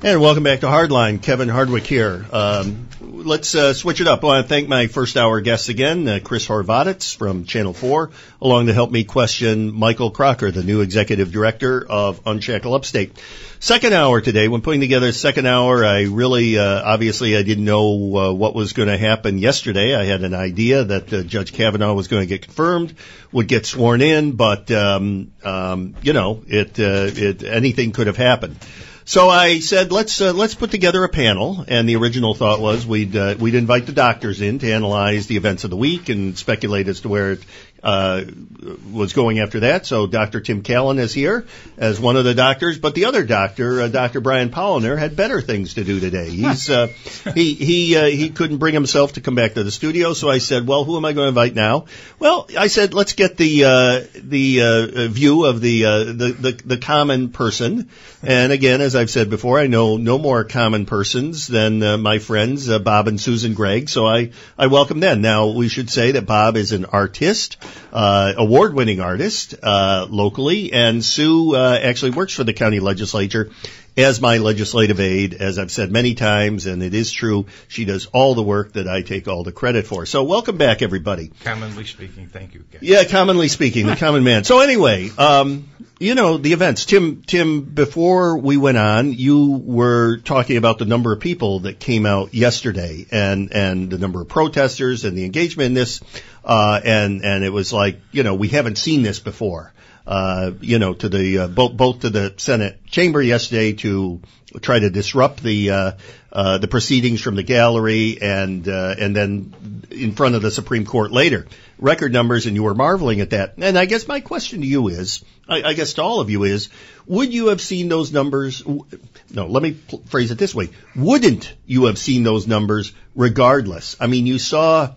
And welcome back to Hardline. Kevin Hardwick here. Um, let's uh, switch it up. I want to thank my first hour guests again, uh, Chris Horvatits from Channel 4, along to help me question Michael Crocker, the new executive director of Unshackle Upstate. Second hour today, when putting together second hour, I really, uh, obviously I didn't know uh, what was going to happen yesterday. I had an idea that uh, Judge Kavanaugh was going to get confirmed, would get sworn in, but, um, um, you know, it, uh, it, anything could have happened. So I said, let's uh, let's put together a panel, and the original thought was we'd uh, we'd invite the doctors in to analyze the events of the week and speculate as to where it uh, was going after that. So Dr. Tim Callan is here as one of the doctors, but the other doctor, uh, Dr. Brian Polliner, had better things to do today. He's uh, he he uh, he couldn't bring himself to come back to the studio, so I said, well, who am I going to invite now? Well, I said, let's get the uh, the uh, view of the, uh, the the the common person. And again, as I've said before, I know no more common persons than uh, my friends uh, Bob and Susan Gregg, so I I welcome them. Now we should say that Bob is an artist uh, award-winning artist uh, locally, and Sue uh, actually works for the county legislature as my legislative aide, as I've said many times, and it is true, she does all the work that I take all the credit for. So welcome back, everybody. Commonly speaking, thank you. Yeah, commonly speaking, the common man. So anyway, um, you know the events. Tim, Tim, before we went on, you were talking about the number of people that came out yesterday, and and the number of protesters and the engagement in this, uh, and and it was like you know we haven't seen this before uh, you know, to the uh, both both to the Senate chamber yesterday to try to disrupt the uh, uh, the proceedings from the gallery and uh, and then in front of the Supreme Court later. Record numbers, and you were marveling at that. And I guess my question to you is, I, I guess to all of you is, would you have seen those numbers? No, let me pl- phrase it this way: Wouldn't you have seen those numbers regardless? I mean, you saw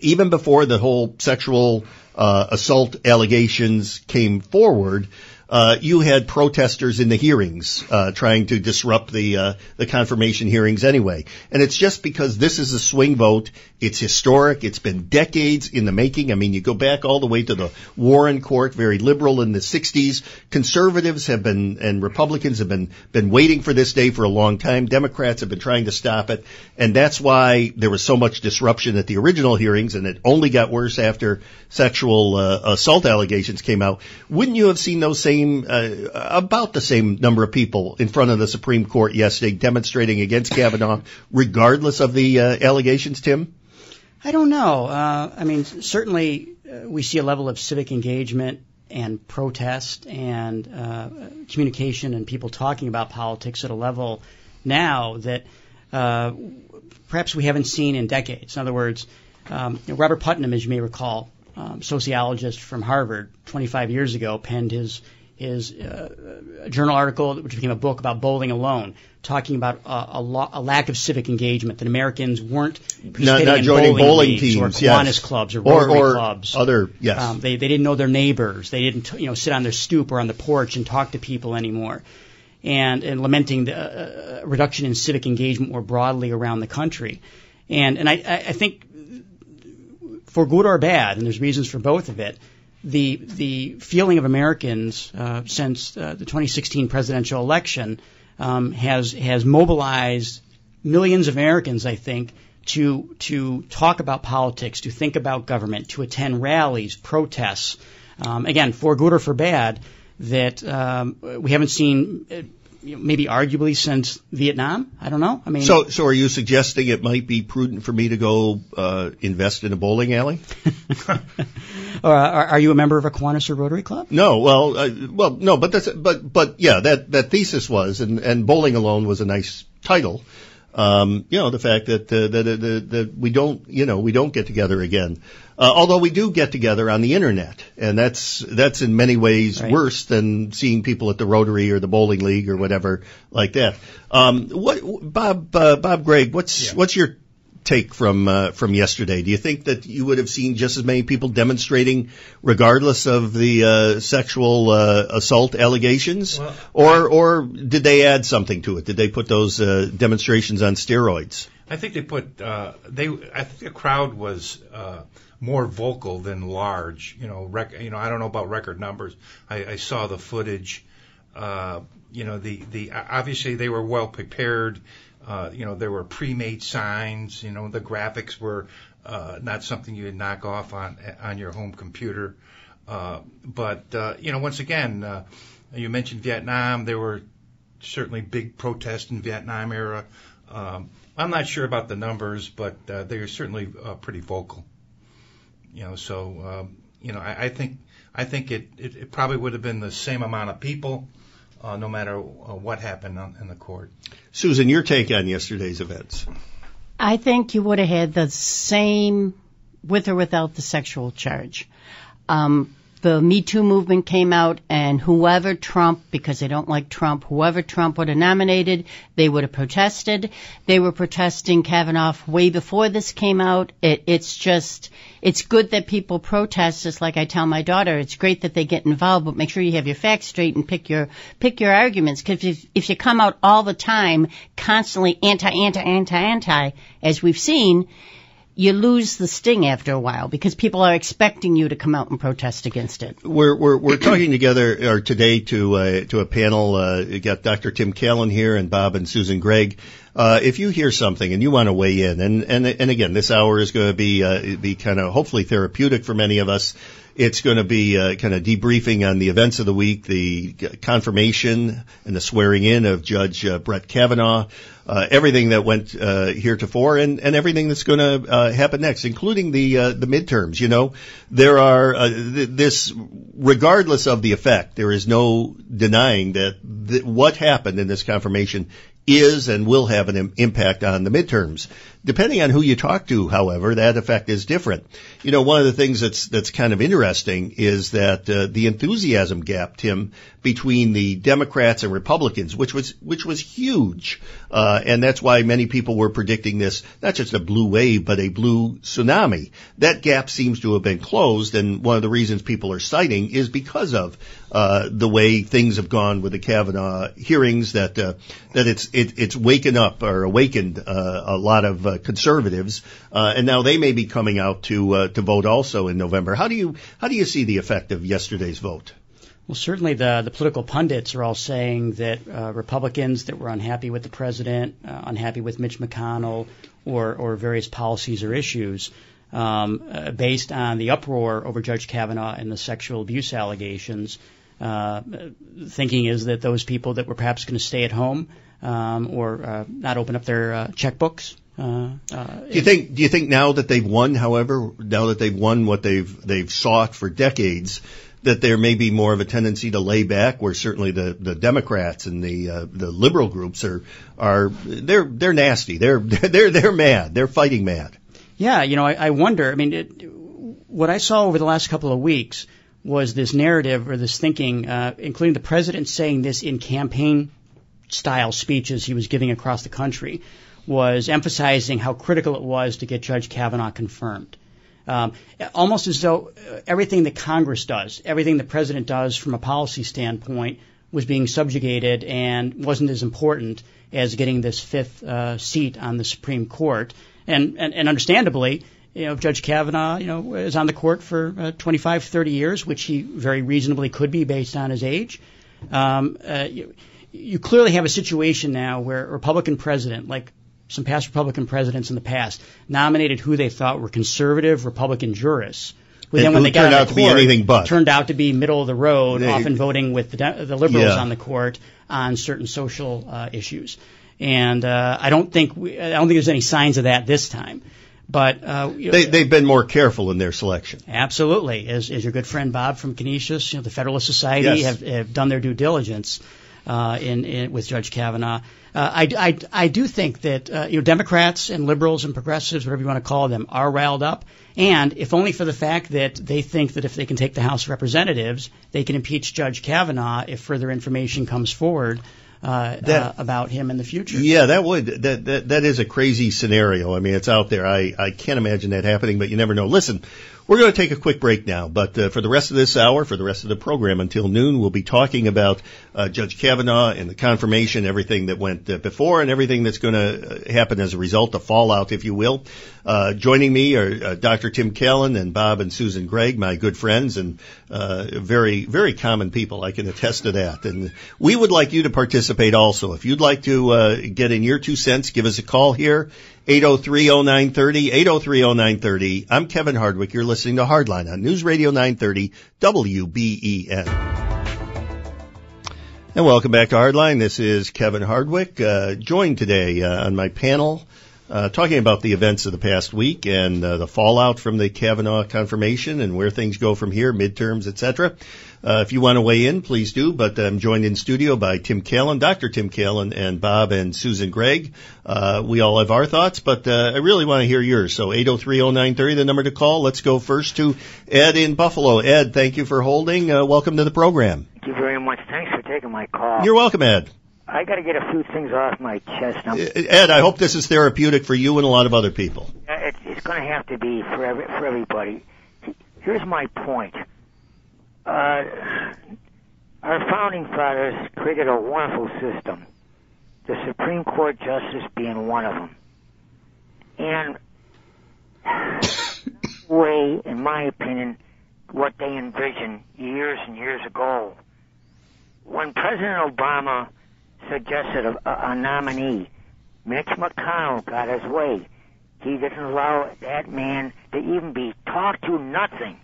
even before the whole sexual uh, assault allegations came forward, uh, you had protesters in the hearings uh, trying to disrupt the uh, the confirmation hearings anyway. And it's just because this is a swing vote. It's historic. It's been decades in the making. I mean, you go back all the way to the Warren Court, very liberal in the 60s. Conservatives have been and Republicans have been been waiting for this day for a long time. Democrats have been trying to stop it, and that's why there was so much disruption at the original hearings, and it only got worse after sexual uh, assault allegations came out. Wouldn't you have seen those same same, uh, about the same number of people in front of the Supreme Court yesterday demonstrating against Kavanaugh, regardless of the uh, allegations, Tim? I don't know. Uh, I mean, certainly uh, we see a level of civic engagement and protest and uh, communication and people talking about politics at a level now that uh, perhaps we haven't seen in decades. In other words, um, Robert Putnam, as you may recall, um, sociologist from Harvard, 25 years ago, penned his his uh, journal article, which became a book about bowling alone, talking about uh, a, lo- a, lack of civic engagement that Americans weren't participating not, not in joining bowling, bowling teams, or Kiwanis yes. clubs or or, Rotary or clubs. Other yes, um, they they didn't know their neighbors. They didn't you know sit on their stoop or on the porch and talk to people anymore. And, and lamenting the uh, uh reduction in civic engagement more broadly around the country. And, and I, I think for good or bad, and there's reasons for both of it, the the feeling of Americans uh, since uh, the 2016 presidential election um, has has mobilized millions of Americans, I think, to to talk about politics, to think about government, to attend rallies, protests. Um, again, for good or for bad, that um, we haven't seen uh, maybe arguably since Vietnam. I don't know. I mean, so so are you suggesting it might be prudent for me to go uh, invest in a bowling alley? or are, are, you a member of a Kiwanis or Rotary Club? No. Well, uh, well, no. But that's but but yeah, that that thesis was, and and bowling alone was a nice title. Um, you know, the fact that, uh, that, that, that we don't, you know, we don't get together again. Uh, although we do get together on the internet, and that's that's in many ways Right. worse than seeing people at the Rotary or the bowling league or whatever like that. Um, what, Bob, uh, Bob Gregg, what's what's your take from uh, from yesterday? Do you think that you would have seen just as many people demonstrating, regardless of the uh, sexual uh, assault allegations, Well, or or did they add something to it? Did they put those uh, demonstrations on steroids? I think they put uh, they. I think the crowd was uh, more vocal than large. You know, rec- you know. I don't know about record numbers. I, I saw the footage. Uh, you know, the the obviously they were well prepared. Uh, you know, there were pre-made signs. You know, the graphics were uh, not something you would knock off on on your home computer. Uh, but uh, you know, once again, uh, you mentioned Vietnam. There were certainly big protests in Vietnam era. Um, I'm not sure about the numbers, but uh, they are certainly uh, pretty vocal. You know, so um, you know, I, I think I think it, it, it probably would have been the same amount of people, uh, no matter uh, what happened on, in the court. Susan, your take on yesterday's events? I think you would have had the same with or without the sexual charge. Um, the Me Too movement came out, and whoever Trump, because they don't like Trump, whoever Trump would have nominated, they would have protested. They were protesting Kavanaugh way before this came out. It, it's just, it's good that people protest. Just like I tell my daughter, it's great that they get involved, but make sure you have your facts straight and pick your pick your arguments. Because if, if you come out all the time, constantly anti, anti, anti, anti, as we've seen, you lose the sting after a while because people are expecting you to come out and protest against it. We're we're, we're talking together or today to uh, to a panel. Uh, we got Dr. Tim Callan here and Bob and Susan Gregg. Uh, if you hear something and you want to weigh in, and and and again, this hour is going to be uh, be kind of hopefully therapeutic for many of us. It's going to be uh, kind of debriefing on the events of the week, the confirmation and the swearing in of Judge uh, Brett Kavanaugh, uh, everything that went uh, heretofore, and, and everything that's going to uh, happen next, including the uh, the midterms. You know, there are uh, th- this, regardless of the effect, there is no denying that th- what happened in this confirmation is and will have an Im- impact on the midterms. Depending on who you talk to, however, that effect is different. You know, one of the things that's that's kind of interesting is that uh, the enthusiasm gap, Tim, between the Democrats and Republicans, which was which was huge, uh, and that's why many people were predicting this not just a blue wave but a blue tsunami. That gap seems to have been closed, and one of the reasons people are citing is because of uh, the way things have gone with the Kavanaugh hearings. That uh, that it's it, it's waken up or awakened uh, a lot of uh, conservatives, uh, and now they may be coming out to to vote also in November. How do you how do you see the effect of yesterday's vote? Well, certainly the the political pundits are all saying that uh, Republicans that were unhappy with the president, uh, unhappy with Mitch McConnell, or or various policies or issues, um, uh, based on the uproar over Judge Kavanaugh and the sexual abuse allegations. Uh, thinking is that those people that were perhaps going to stay at home um, or uh, not open up their uh, checkbooks. Uh, uh, Do you think? Do you think now that they've won, however, now that they've won what they've they've sought for decades, that there may be more of a tendency to lay back? Where certainly the the Democrats and the uh, the liberal groups are are they're they're nasty. They're they're they're mad. They're fighting mad. Yeah, you know, I, I wonder. I mean, it, what I saw over the last couple of weeks was this narrative or this thinking, uh, including the president saying this in campaign style speeches he was giving across the country, was emphasizing how critical it was to get Judge Kavanaugh confirmed. Um, almost as though uh, everything that Congress does, everything the president does from a policy standpoint, was being subjugated and wasn't as important as getting this fifth uh, seat on the Supreme Court. And, and, and understandably, you know, Judge Kavanaugh, you know, is on the court for uh, 25, 30 years, which he very reasonably could be based on his age. Um, uh, you, you clearly have a situation now where a Republican president, like some past Republican presidents in the past, nominated who they thought were conservative Republican jurists. Who And then, when who they got out the to be court, anything but. turned out to be middle of the road, They- often voting with the, the liberals Yeah. on the court on certain social uh, issues. And uh, I don't think we, I don't think there's any signs of that this time. But uh, They they've been more careful in their selection. Absolutely, as, as your good friend Bob from Canisius, you know, the Federalist Society Yes. have, have done their due diligence. Uh, in, in with Judge Kavanaugh. Uh, I, I, I do think that uh, you know Democrats and liberals and progressives, whatever you want to call them, are riled up, and if only for the fact that they think that if they can take the House of Representatives, they can impeach Judge Kavanaugh if further information comes forward. Uh, That- uh, about him in the future. Yeah, that would that that that is a crazy scenario. I mean, it's out there. I I can't imagine that happening, but you never know. Listen, we're going to take a quick break now, but uh, for the rest of this hour, for the rest of the program until noon, we'll be talking about uh, Judge Kavanaugh and the confirmation, everything that went uh, before, and everything that's going to happen as a result, the fallout, if you will. Uh, joining me are uh, Dr. Tim Callan and Bob and Susan Gregg, my good friends and uh, very very common people. I can attest to that. And we would like you to participate also. If you'd like to uh, get in your two cents, give us a call here. 803-0930, 803-0930. I'm Kevin Hardwick. You're listening to Hardline on News Radio 930 WBEN. And welcome back to Hardline. This is Kevin Hardwick, uh, joined today uh, on my panel uh, talking about the events of the past week and uh, the fallout from the Kavanaugh confirmation and where things go from here, midterms, etc. Uh, if you want to weigh in, please do. But I'm joined in studio by Tim Callan, Dr. Tim Callan, and Bob and Susan Gregg. Uh, we all have our thoughts, but uh, I really want to hear yours. So 8030930, the number to call. Let's go first to Ed in Buffalo. Ed, thank you for holding. Uh, welcome to the program. Thank you very much. Thanks for taking my call. You're welcome, Ed. I got to get a few things off my chest. Now, Ed, I hope this is therapeutic for you and a lot of other people. it's, it's going to have to be for every, for everybody. Here's my point. Uh, our founding fathers created a wonderful system. The Supreme Court justice being one of them, and way, in my opinion, what they envisioned years and years ago. When President Obama suggested a, a, a nominee, Mitch McConnell got his way. He didn't allow that man to even be talked to, nothing.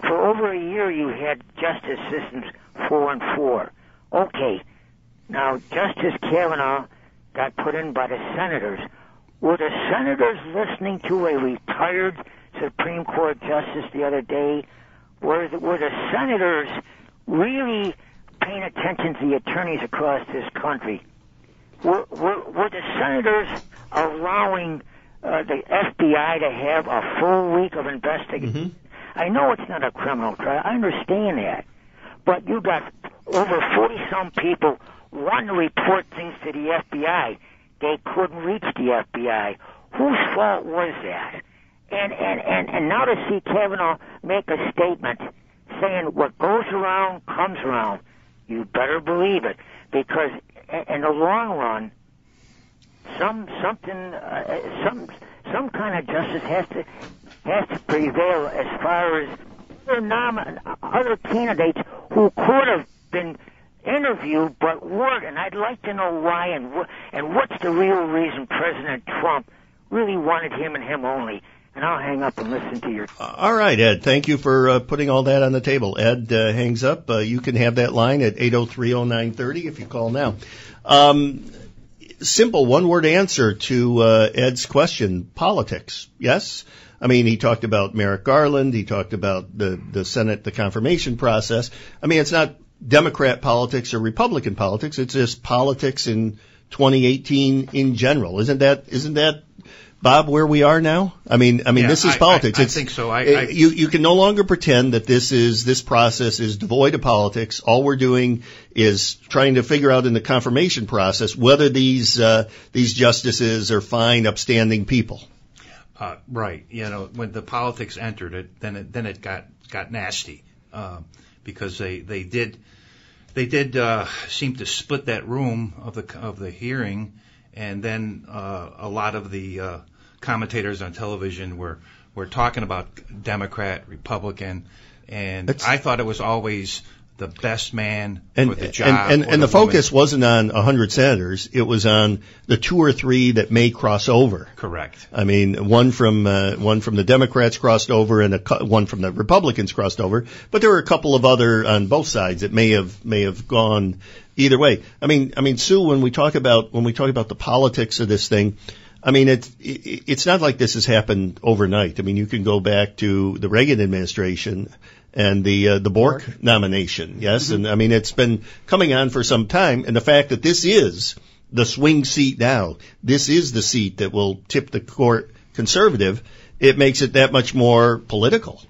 For over a year, you had justice systems four and four. Okay, now Justice Kavanaugh got put in by the senators. Were the senators listening to a retired Supreme Court justice the other day? Were the, were the senators really paying attention to the attorneys across this country? Were, were, were the senators allowing uh, the FBI to have a full week of investigation? I know it's not a criminal trial. I understand that. But you got over 40 some people wanting to report things to the FBI. They couldn't reach the FBI. Whose fault was that? And, and, and, and now to see Kavanaugh make a statement saying what goes around comes around, you better believe it. Because in the long run, some something uh, some some kind of justice has to has to prevail as far as other, nom- other candidates who could have been interviewed but weren't. And I'd like to know why and wh- and what's the real reason President Trump really wanted him and him only. And I'll hang up and listen to your. All right, Ed. Thank you for uh, putting all that on the table. Ed uh, hangs up. Uh, you can have that line at 8030930 if you call now. Um, simple one word answer to uh, Ed's question politics. Yes? I mean, he talked about Merrick Garland. He talked about the, the Senate, the confirmation process. I mean, it's not Democrat politics or Republican politics. It's just politics in 2018 in general. Isn't that, isn't that Bob, where we are now? I mean, I mean, Yeah, this is I- politics. I- I think so. I- uh, I- you you can no longer pretend that this is this process is devoid of politics. All we're doing is trying to figure out in the confirmation process whether these uh, these justices are fine, upstanding people. Uh, right. You know, when the politics entered it, then it then it got got nasty uh, because they they did they did uh, seem to split that room of the of the hearing, and then uh, a lot of the uh, commentators on television were were talking about Democrat, Republican, and That's- I thought it was always the best man And for the job. and, or and the, woman. focus wasn't on 100 senators. It was on the two or three that may cross over. correct. I mean, one from uh, one from the Democrats crossed over, and a, one from the Republicans crossed over. But there were a couple of other on both sides that may have may have gone either way. I mean, I mean, Sue, when we talk about when we talk about the politics of this thing, I mean, it's it's not like this has happened overnight. I mean, you can go back to the Reagan administration and the uh, the Bork nomination. Yes, and I mean it's been coming on for some time, and the fact that this is the swing seat now, this is the seat that will tip the court conservative. It makes it that much more political.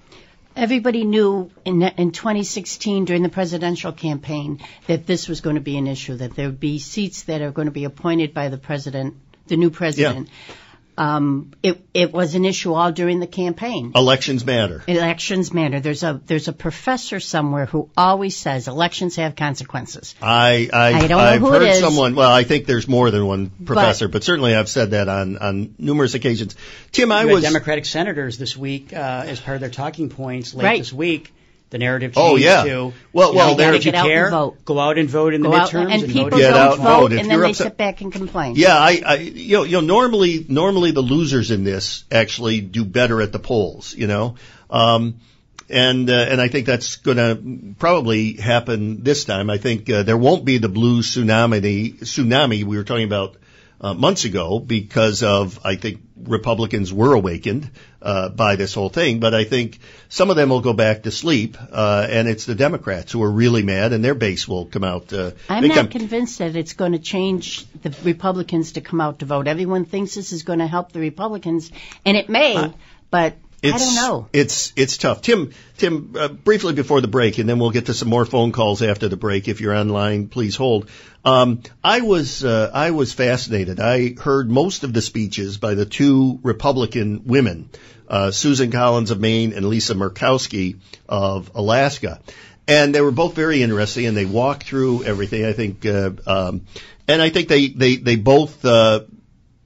Everybody knew in, in 2016 during the presidential campaign that this was going to be an issue, that there would be seats that are going to be appointed by the president, the new president. Yeah um, it, it was an issue all during the campaign. Elections matter. Elections matter. There's a there's a professor somewhere who always says elections have consequences. I I, I don't I've know who heard it is, someone. Well, I think there's more than one professor, but, but certainly I've said that on on numerous occasions. Tim, I was Democratic senators this week uh, as part of their talking points late right. this week the narrative oh, changed yeah. to well, well, there if you get care, and vote. go out and vote in Go the out, midterms and and people vote. Get don't out and vote, vote. And you're then they upset- sit back and complain. Yeah, I, I, you know, you know, normally, normally the losers in this actually do better at the polls, you know, um, and uh, and I think that's going to probably happen this time. I think uh, there won't be the blue tsunami tsunami we were talking about uh, months ago because of I think Republicans were awakened uh, by this whole thing, but I think some of them will go back to sleep, uh, and it's the Democrats who are really mad, and their base will come out. Uh, I'm not come- convinced that it's going to change the Republicans to come out to vote. Everyone thinks this is going to help the Republicans, and it may, but I don't know. It's it's tough. Tim, Tim, uh, briefly before the break, and then we'll get to some more phone calls after the break. If you're online, please hold. Um, I was uh, I was fascinated. I heard most of the speeches by the two Republican women, uh, Susan Collins of Maine and Lisa Murkowski of Alaska, and they were both very interesting. And they walked through everything. I think, uh, um, and I think they they they both. Uh,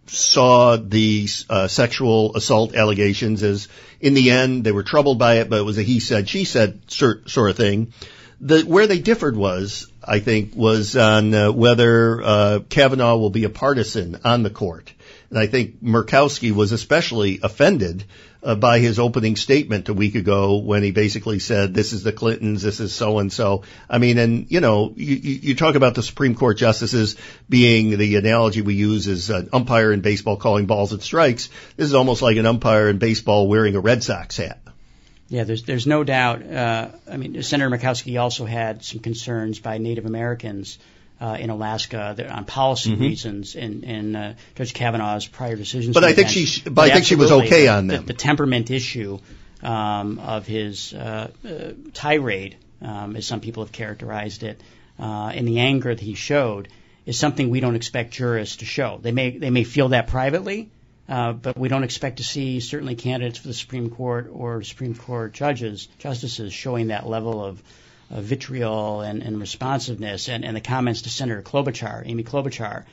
saw the uh, sexual assault allegations as in the end they were troubled by it, but it was a he said she said sort, sort of thing. The where they differed was, I think, was on uh, whether uh, Kavanaugh will be a partisan on the court, and I think Murkowski was especially offended uh, by his opening statement a week ago when he basically said, "This is the Clintons, this is so and so." I mean, and you know, you, you you talk about the Supreme Court justices being the analogy we use is an umpire in baseball calling balls and strikes. This is almost like an umpire in baseball wearing a Red Sox hat. Yeah, there's there's no doubt. Uh, I mean, Senator Murkowski also had some concerns by Native Americans uh, in Alaska on policy reasons and, in uh, Judge Kavanaugh's prior decisions. Mm-hmm. But I think she- bench. but I think she was okay on the- them. The, temperament issue um, of his uh, uh, tirade, um, as some people have characterized it, uh, and the anger that he showed is something we don't expect jurists to show. They may they may feel that privately, uh, but we don't expect to see certainly candidates for the Supreme Court or Supreme Court judges, justices showing that level of, of vitriol and, and responsiveness. And, and the comments to Senator Klobuchar, Amy Klobuchar,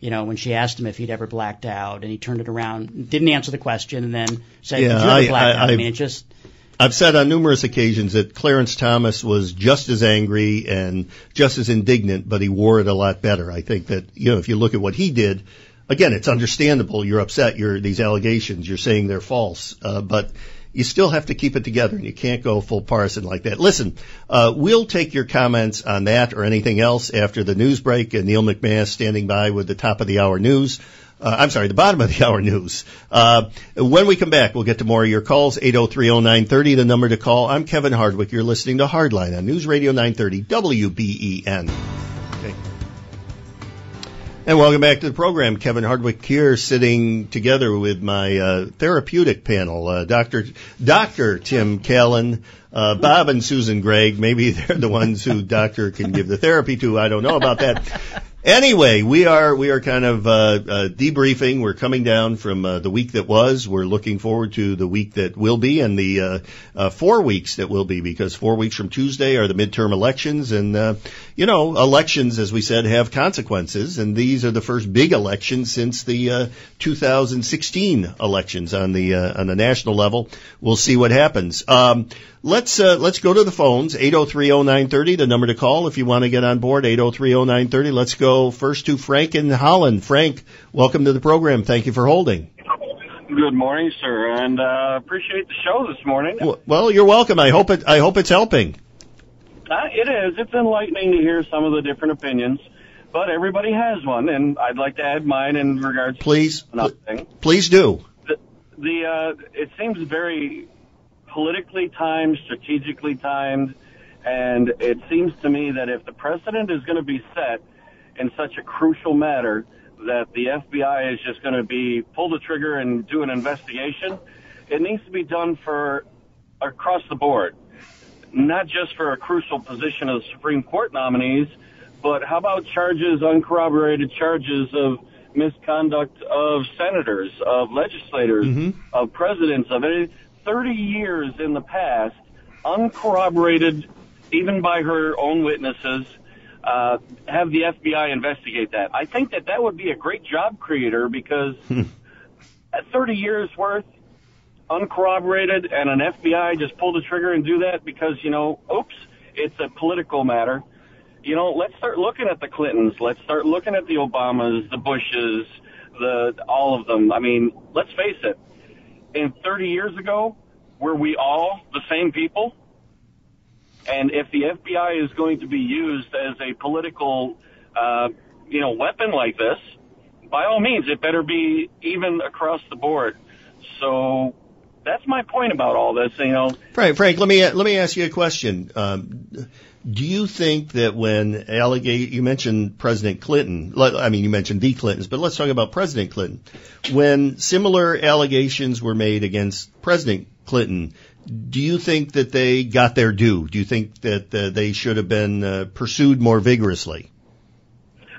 you know, when she asked him if he'd ever blacked out, and he turned it around, didn't answer the question, and then said, Yeah, "Did you ever I- black I- out?" I I've- mean, it just I've said on numerous occasions that Clarence Thomas was just as angry and just as indignant, but he wore it a lot better. I think that, you know, if you look at what he did, again, it's understandable. You're upset. You're, these allegations, you're saying they're false. Uh, but you still have to keep it together and you can't go full partisan like that. Listen, uh, we'll take your comments on that or anything else after the news break and Neil McMahon standing by with the top of the hour news. Uh, I'm sorry, the bottom of the hour news. Uh, when we come back, we'll get to more of your calls. 8030930, the number to call. I'm Kevin Hardwick. You're listening to Hardline on News Radio 930 WBEN. And welcome back to the program. Kevin Hardwick here, sitting together with my uh, therapeutic panel, uh, Dr. Dr. Tim Callan, uh, Bob and Susan Gregg. Maybe they're the ones who doctor can give the therapy to. I don't know about that. Anyway, we are we are kind of uh, uh, debriefing. We're coming down from uh, the week that was. We're looking forward to the week that will be, and the uh, uh, four weeks that will be, because four weeks from Tuesday are the midterm elections, and uh, you know, elections, as we said, have consequences, and these are the first big elections since the uh, 2016 elections on the on the national level. We'll see what happens. Um, let's uh, let's go to the phones. 8030930, the number to call if you want to get on board. 8030930. Let's go first to Frank in Holland. Frank, welcome to the program. Thank you for holding. Good morning, sir, and uh, appreciate the show this morning. W- Well, you're welcome. I hope it I hope it's helping. Uh, it is. It's enlightening to hear some of the different opinions, but everybody has one, and I'd like to add mine in regards Please, to nothing. please do. The, the uh, it seems very politically timed, strategically timed, and it seems to me that if the precedent is going to be set in such a crucial matter that the FBI is just going to be pull the trigger and do an investigation, it needs to be done for across the board, not just for a crucial position of the Supreme Court nominees, but how about charges, uncorroborated charges of misconduct of senators, of legislators, Mm-hmm. of presidents, of any 30 years in the past, uncorroborated, even by her own witnesses, uh, have the FBI investigate that. I think that that would be a great job creator because at 30 years worth, uncorroborated, and an FBI just pull the trigger and do that because, you know, oops, it's a political matter. You know, let's start looking at the Clintons. Let's start looking at the Obamas, the Bushes, the all of them. I mean, let's face it. In 30 years ago, were we all the same people? And if the FBI is going to be used as a political, uh, you know, weapon like this, by all means, it better be even across the board. So that's my point about all this. You know, Frank, Frank, let me let me ask you a question. Um, do you think that when allegate you mentioned President Clinton, I mean you mentioned the Clintons, but let's talk about President Clinton. When similar allegations were made against President Clinton, do you think that they got their due? Do you think that uh, they should have been uh, pursued more vigorously?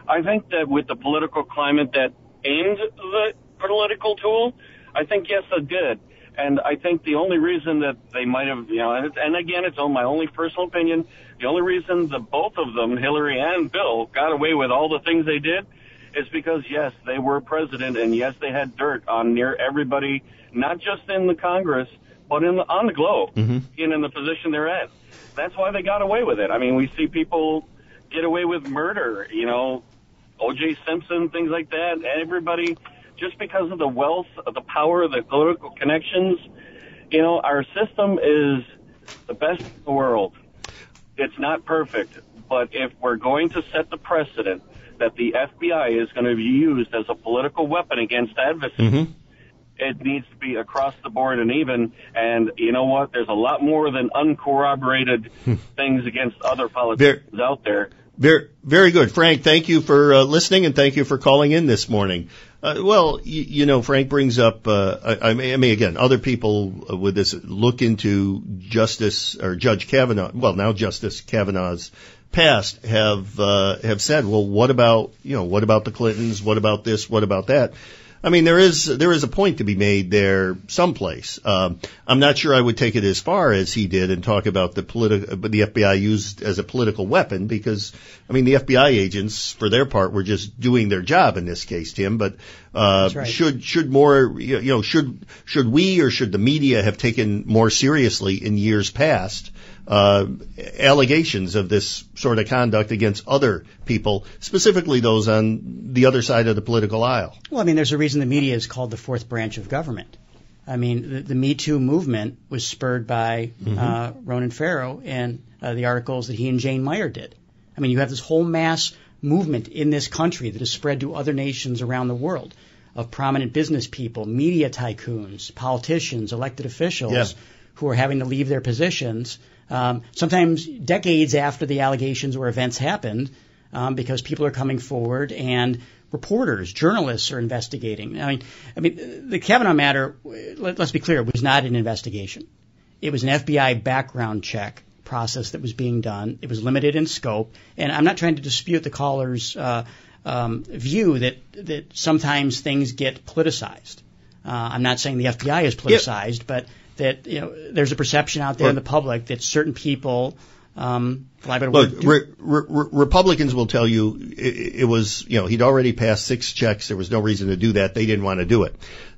I think that with the political climate that aimed the political tool, I think yes, it did. And I think the only reason that they might have, you know, and, and again, it's on my only personal opinion. The only reason that both of them, Hillary and Bill, got away with all the things they did is because yes, they were president, and yes, they had dirt on near everybody, not just in the Congress, but in the, on the globe, Mm-hmm. and in the position they're at. That's why they got away with it. I mean, we see people get away with murder, you know, O.J. Simpson, things like that. Everybody, just because of the wealth, of the power, the political connections, you know, our system is the best in the world. It's not perfect, but if we're going to set the precedent that the FBI is going to be used as a political weapon against adversaries, mm-hmm. it needs to be across the board and even. And you know what? There's a lot more than uncorroborated hmm. things against other politicians out there. Very, very good, Frank. Thank you for uh, listening and thank you for calling in this morning. Uh, well, you, you know, Frank brings up. Uh, I, I mean, again, other people uh, with this look into Justice or Judge Kavanaugh. Well, now Justice Kavanaugh's past have uh, have said, well, what about you know, what about the Clintons? What about this? What about that? I mean, there is there is a point to be made there someplace. Um, I'm not sure I would take it as far as he did and talk about the political, the FBI used as a political weapon because, I mean, the FBI agents, for their part, were just doing their job in this case, Tim. But uh, right. should should more, you know, should should we or should the media have taken more seriously in years past? Uh, allegations of this sort of conduct against other people, specifically those on the other side of the political aisle. Well, I mean, there's a reason the media is called the fourth branch of government. I mean, the, the Me Too movement was spurred by uh, Ronan Farrow and uh, the articles that he and Jane Mayer did. I mean, you have this whole mass movement in this country that has spread to other nations around the world of prominent business people, media tycoons, politicians, elected officials Yeah. Who are having to leave their positions, um, sometimes decades after the allegations or events happened, um, because people are coming forward and reporters, journalists are investigating. I mean, I mean, the Kavanaugh matter. Let, let's be clear, it was not an investigation. It was an FBI background check process that was being done. It was limited in scope, and I'm not trying to dispute the caller's uh, um, view that that sometimes things get politicized. Uh, I'm not saying the FBI is politicized, but that you know there's a perception out there in the public that certain people, um, for lack of a better Look, re- re- Republicans will tell you it, it was, you know, he'd already passed six checks. There was no reason to do that. They didn't want to do it.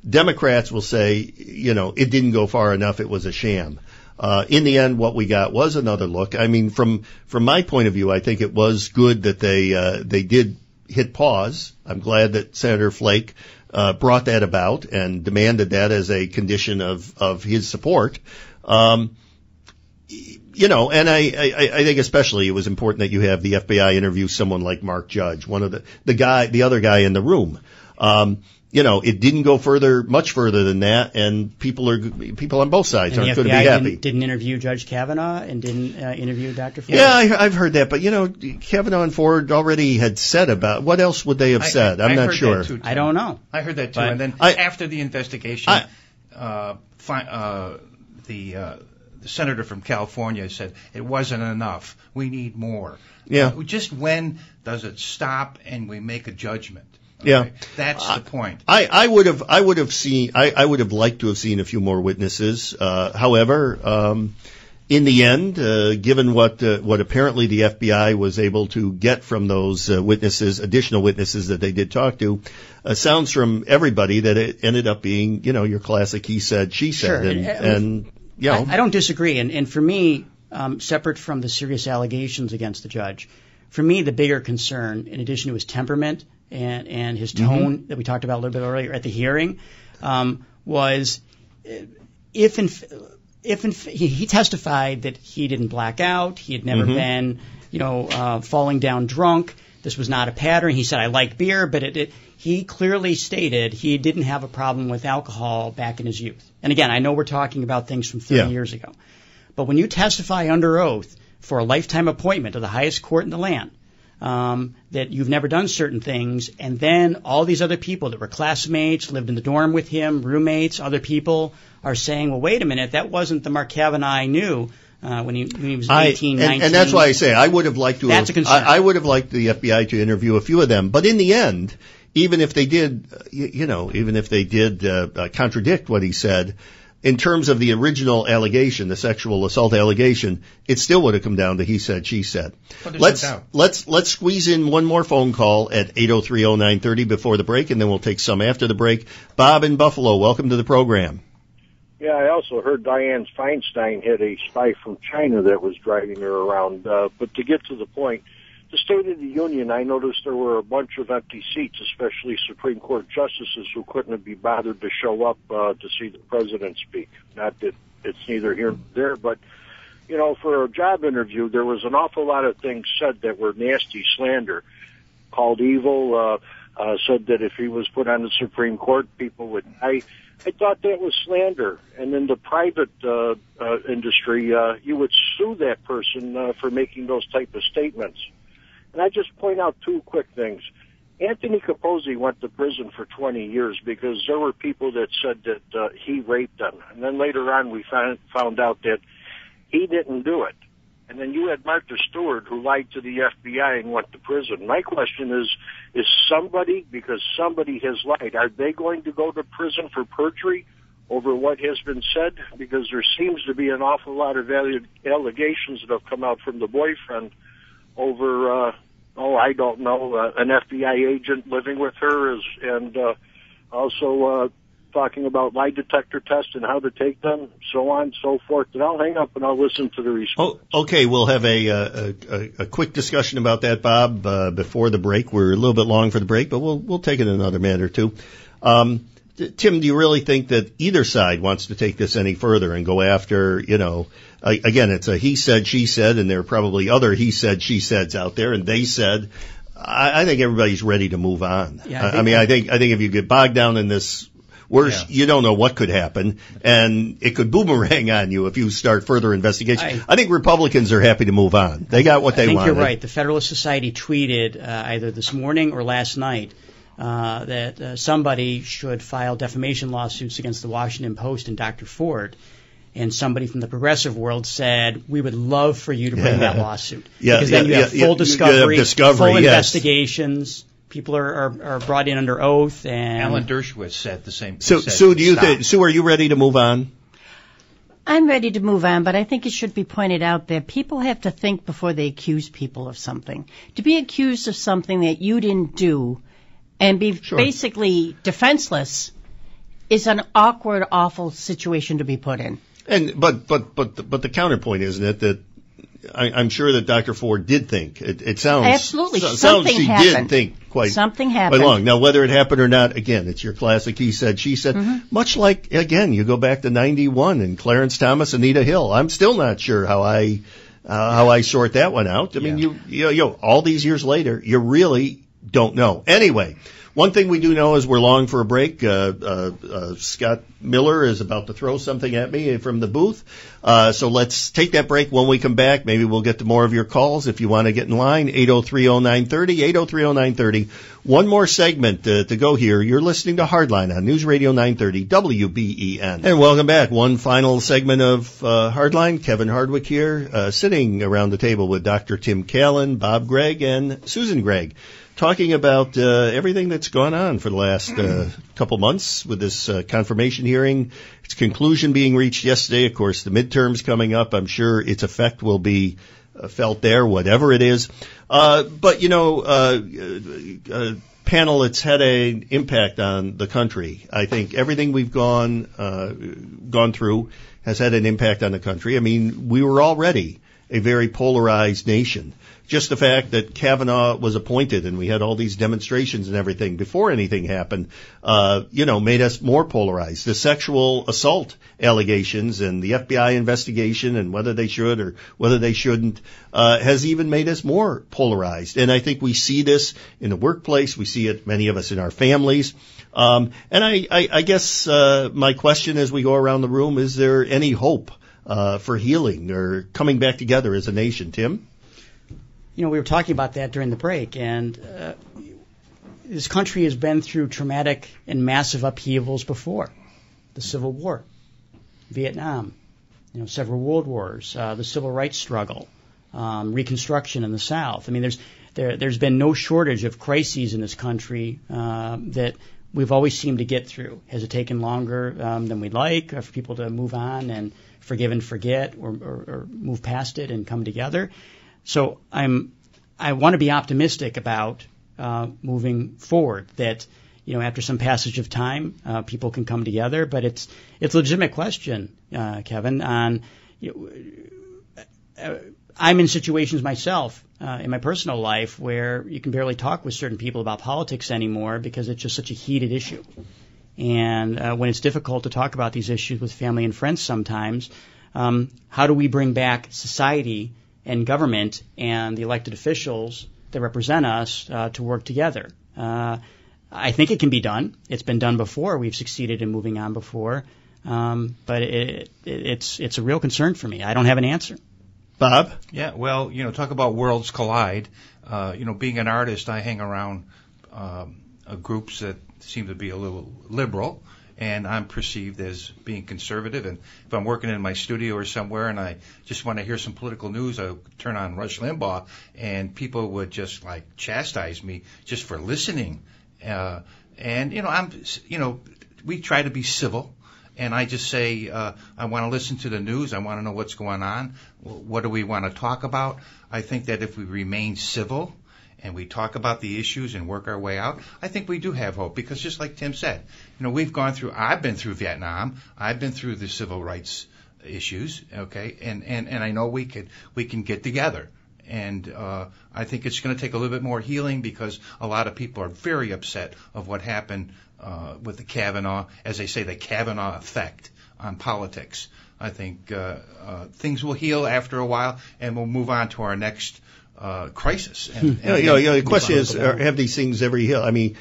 Democrats will say, you know, it didn't go far enough. It was a sham. Uh, in the end, what we got was another look. I mean, from from my point of view, I think it was good that they uh, they did hit pause. I'm glad that Senator Flake uh, brought that about and demanded that as a condition of of his support. Um, you know, and I, I, I think especially it was important that you have the FBI interview someone like Mark Judge, one of the, the guy, the other guy in the room. Um, you know, it didn't go further, much further than that, and people are people on both sides And aren't going to be happy. didn't, didn't interview Judge Kavanaugh and didn't uh, interview Dr. Ford. Yeah, I, I've heard that, but you know, Kavanaugh and Ford already had said about what else would they have I- said? I I'm not sure. that too, I don't know. I heard that too. But and then I- after the investigation, I- uh, fi- uh, the, uh, the senator from California said it wasn't enough. We need more. Yeah. Uh, just when does it stop and we make a judgment? Yeah. That's the point. I, I would have I would have seen I, I would have liked to have seen a few more witnesses. Uh, however, um, in the end, uh, given what uh, what apparently the FBI was able to get from those uh, witnesses, additional witnesses that they did talk to, uh, sounds from everybody that it ended up being you know your classic he said she said Sure, and, and- and you know I, I don't disagree. And, and for me, um, separate from the serious allegations against the judge, for me, the bigger concern, in addition to his temperament and, and his tone that we talked about a little bit earlier at the hearing, um, was if in, if in, he, he testified that he didn't black out, he had never been, you know, uh, falling down drunk. This was not a pattern. He said, I like beer, but it, it, he clearly stated he didn't have a problem with alcohol back in his youth. And again, I know we're talking about things from 30 Yeah. years ago. But when you testify under oath for a lifetime appointment to the highest court in the land, um, that you've never done certain things, and then all these other people that were classmates, lived in the dorm with him, roommates, other people are saying, well, wait a minute, that wasn't the Mark Kavanaugh I knew uh, when, he, when he was I, and, 19. and that's why I say I would have liked to. That's have, a concern. I, I would have liked the FBI to interview a few of them, but in the end, even if they did, uh, you, you know, even if they did uh, uh, contradict what he said, in terms of the original allegation, the sexual assault allegation, it still would have come down to he said, she said. Well, there's no let's let's let's squeeze in one more phone call at 8030930 before the break, and then we'll take some after the break. Bob in Buffalo, welcome to the program. Yeah, I also heard Dianne Feinstein had a spy from China that was driving her around. Uh, but to get to the point, the State of the Union, I noticed there were a bunch of empty seats, especially Supreme Court justices who couldn't be bothered to show up uh, to see the president speak. Not that it's neither here nor there, but you know, for a job interview, there was an awful lot of things said that were nasty slander, called evil. Uh, uh, said that if he was put on the Supreme Court, people would die. I thought that was slander. And in the private uh, uh, industry, uh, you would sue that person uh, for making those type of statements. And I just point out two quick things. Anthony Capozzi went to prison for 20 years because there were people that said that uh, he raped them. And then later on, we found, found out that he didn't do it. And then you had Martha Stewart who lied to the FBI and went to prison. My question is, is somebody, because somebody has lied, are they going to go to prison for perjury over what has been said? Because there seems to be an awful lot of allegations that have come out from the boyfriend over, uh, oh, I don't know, uh, an FBI agent living with her is, and, uh, also, uh, talking about lie detector tests and how to take them, so on and so forth. And I'll hang up and I'll listen to the response. Oh, okay. We'll have a, uh, a, a, a quick discussion about that, Bob, uh, before the break. We're a little bit long for the break, but we'll we'll take it another minute or two. Um, Tim, do you really think that either side wants to take this any further and go after, you know, again, it's a he said, she said, and there are probably other he said, she saids out there, and they said. I, I think everybody's ready to move on. Yeah, I I, I mean, that- I think I think if you get bogged down in this Worse, Yeah. you don't know what could happen, and it could boomerang on you if you start further investigation. I- I, think Republicans are happy to move on. They got what they I think wanted. you're right. The Federalist Society tweeted uh, either this morning or last night uh, that uh, somebody should file defamation lawsuits against the Washington Post and Dr. Ford. And somebody from the progressive world said, "We would love for you to bring that lawsuit Yeah, because then yeah, you have yeah, full yeah, you have discovery, discovery, full yes. investigations. People are, are, are brought in under oath, and Alan Dershowitz said the same. Thing. So, said, Sue, do you think? Sue, are you ready to move on? I'm ready to move on, but I think it should be pointed out that people have to think before they accuse people of something. To be accused of something that you didn't do and be basically defenseless is an awkward, awful situation to be put in. And but but but the, but the counterpoint isn't it that I, I'm sure that Dr. Ford did think it, it sounds Absolutely. so- sounds Something she happened. did think quite Something quite long. Now whether it happened or not, again, it's your classic. He said, she said. Mm-hmm. Much like again, you go back to '91 and Clarence Thomas, Anita Hill. I'm still not sure how I uh, how I sort that one out. I mean, Yeah. you you know, you know, all these years later, you really don't know. Anyway, one thing we do know is we're long for a break. Uh, uh, uh, Scott Miller is about to throw something at me from the booth. Uh, so let's take that break. When we come back, maybe we'll get to more of your calls if you want to get in line. 8030930, 8030930. One more segment uh, to go here. You're listening to Hardline on News Radio 930 WBEN. And welcome back. One final segment of uh, Hardline. Kevin Hardwick here, uh, sitting around the table with Dr. Tim Callan, Bob Gregg, and Susan Gregg talking about uh, everything that's gone on for the last uh, couple months with this uh, confirmation hearing. Its conclusion being reached yesterday. Of course, the midterms coming up. I'm sure its effect will be uh, felt there, whatever it is. Uh, but you know, uh, uh, panel, it's had an impact on the country. I think everything we've gone uh, gone through has had an impact on the country. I mean, we were already a very polarized nation just the fact that Kavanaugh was appointed and we had all these demonstrations and everything before anything happened, uh, you know, made us more polarized. The sexual assault allegations and the FBI investigation and whether they should or whether they shouldn't, uh, has even made us more polarized. And I think we see this in the workplace. We see it, many of us in our families. Um, and I, I, I guess, uh, my question as we go around the room, is there any hope, uh, for healing or coming back together as a nation? Tim? you know, we were talking about that during the break, and uh, this country has been through traumatic and massive upheavals before. The Civil War, Vietnam, you know, several world wars, uh, the civil rights struggle, um, Reconstruction in the South. I mean, there's there, there's been no shortage of crises in this country uh, that we've always seemed to get through. Has it taken longer um, than we'd like for people to move on and forgive and forget, or, or, or move past it and come together? So I'm I want to be optimistic about uh, moving forward. That you know after some passage of time, uh, people can come together. But it's it's a legitimate question, uh, Kevin. On you know, uh, I'm in situations myself uh, in my personal life where you can barely talk with certain people about politics anymore because it's just such a heated issue. And uh, when it's difficult to talk about these issues with family and friends, sometimes, um, how do we bring back society? and government and the elected officials that represent us uh, to work together. Uh, I think it can be done. It's been done before. We've succeeded in moving on before, um, but it, it, it's it's a real concern for me. I don't have an answer. Bob? Yeah, well, you know, talk about worlds collide. Uh, you know, being an artist, I hang around um, groups that seem to be a little liberal, and I'm perceived as being conservative. And if I'm working in my studio or somewhere and I just want to hear some political news, I turn on Rush Limbaugh, and people would just like chastise me just for listening. Uh, and you know, I'm, you know, we try to be civil. And I just say, uh, I want to listen to the news. I want to know what's going on. What do we want to talk about? I think that if we remain civil, and we talk about the issues and work our way out, I think we do have hope because just like Tim said, you know, we've gone through, I've been through Vietnam, I've been through the civil rights issues, okay, and, and, and I know we could, we can get together. And uh, I think it's going to take a little bit more healing because a lot of people are very upset of what happened uh, with the Kavanaugh, as they say, the Kavanaugh effect on politics. I think uh, uh, things will heal after a while, and we'll move on to our next uh, crisis. And, and, you know, you know, the question is, are, have these things ever healed? I mean,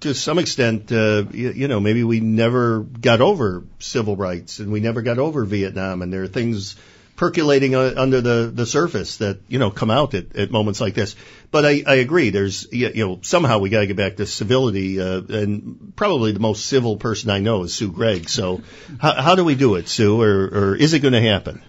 to some extent, uh, you, you know, maybe we never got over civil rights and we never got over Vietnam, and there are things percolating uh, under the, the surface that you know come out at, at moments like this. But I, I agree. There's you know somehow we got to get back to civility, uh, and probably the most civil person I know is Sue Gregg. So how, how do we do it, Sue, or, or is it going to happen?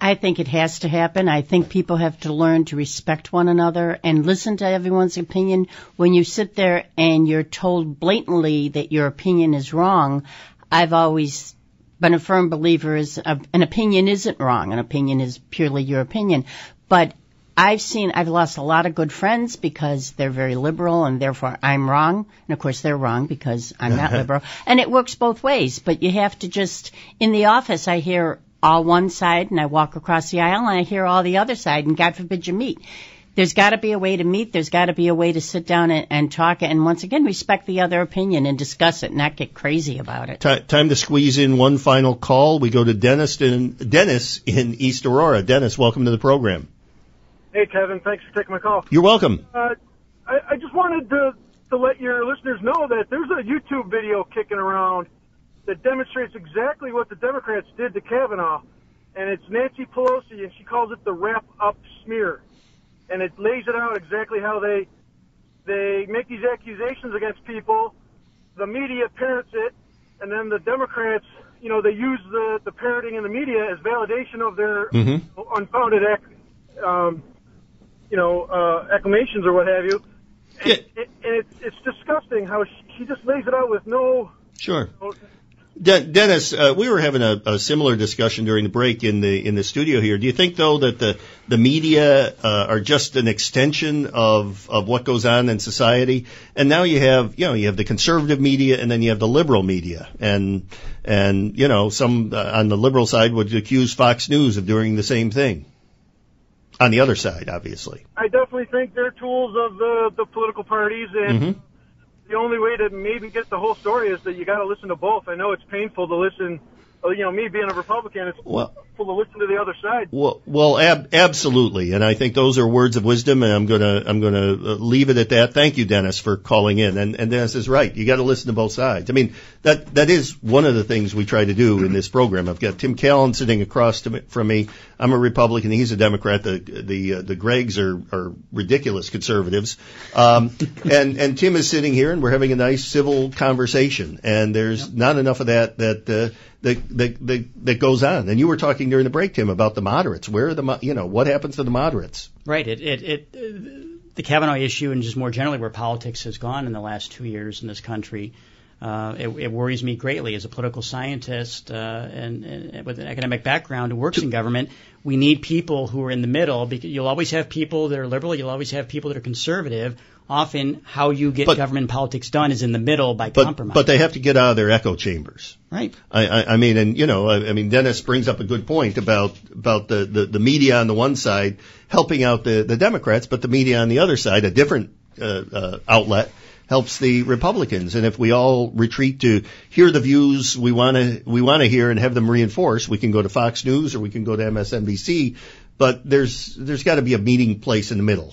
I think it has to happen. I think people have to learn to respect one another and listen to everyone's opinion. When you sit there and you're told blatantly that your opinion is wrong, I've always been a firm believer is a, an opinion isn't wrong. An opinion is purely your opinion. But I've seen, I've lost a lot of good friends because they're very liberal and therefore I'm wrong. And of course they're wrong because I'm not liberal. And it works both ways, but you have to just, in the office I hear all one side and I walk across the aisle and I hear all the other side and God forbid you meet. There's got to be a way to meet. There's got to be a way to sit down and, and talk and once again respect the other opinion and discuss it, not get crazy about it. T- time to squeeze in one final call. We go to Dennis in Dennis in East Aurora. Dennis, welcome to the program. Hey Kevin, thanks for taking my call. You're welcome. Uh, I, I just wanted to to let your listeners know that there's a YouTube video kicking around that demonstrates exactly what the Democrats did to Kavanaugh, and it's Nancy Pelosi, and she calls it the wrap up smear, and it lays it out exactly how they they make these accusations against people, the media parrots it, and then the Democrats, you know, they use the the parroting in the media as validation of their Mhm. unfounded, ac- um, you know, uh, acclamations or what have you. And, it, and it's it's disgusting how she, she just lays it out with no. Sure. Dennis, uh, we were having a, a similar discussion during the break in the in the studio here. Do you think though that the the media uh, are just an extension of of what goes on in society? And now you have you know you have the conservative media and then you have the liberal media, and and you know some uh, on the liberal side would accuse Fox News of doing the same thing. On the other side, obviously. I definitely think they're tools of the the political parties, and hmm the only way to maybe get the whole story is that you got to listen to both. I know it's painful to listen. Uh, You know, me being a Republican, it's Well, painful to listen to the other side. Well, well, ab- absolutely, and I think those are words of wisdom, and I'm gonna I'm gonna uh, leave it at that. Thank you, Dennis, for calling in, and and Dennis is right. You got to listen to both sides. I mean, that that is one of the things we try to do in this program. I've got Tim Callan sitting across to me, from me. I'm a Republican. He's a Democrat. The the uh, the Greggs are are ridiculous conservatives, um, and and Tim is sitting here, and we're having a nice civil conversation. And there's not enough of that that. Uh, that, that that that goes on, and you were talking during the break, Tim, about the moderates. Where are the mo- you know what happens to the moderates? Right. It, it, it, the Kavanaugh issue and just more generally where politics has gone in the last two years in this country, uh, it, it worries me greatly as a political scientist uh, and, and with an academic background who works in government. We need people who are in the middle because you'll always have people that are liberal. You'll always have people that are conservative. Often, how you get But- government politics done is in the middle by But compromise. but they have to get out of their echo chambers. right. I, I, I mean, and you know, I, I mean, Dennis brings up a good point about about the, the, the media on the one side helping out the, the Democrats, but the media on the other side, a different uh, uh, outlet, helps the Republicans. And if we all retreat to hear the views we want to we want to hear and have them reinforced, we can go to Fox News or we can go to MSNBC. But there's there's got to be a meeting place in the middle.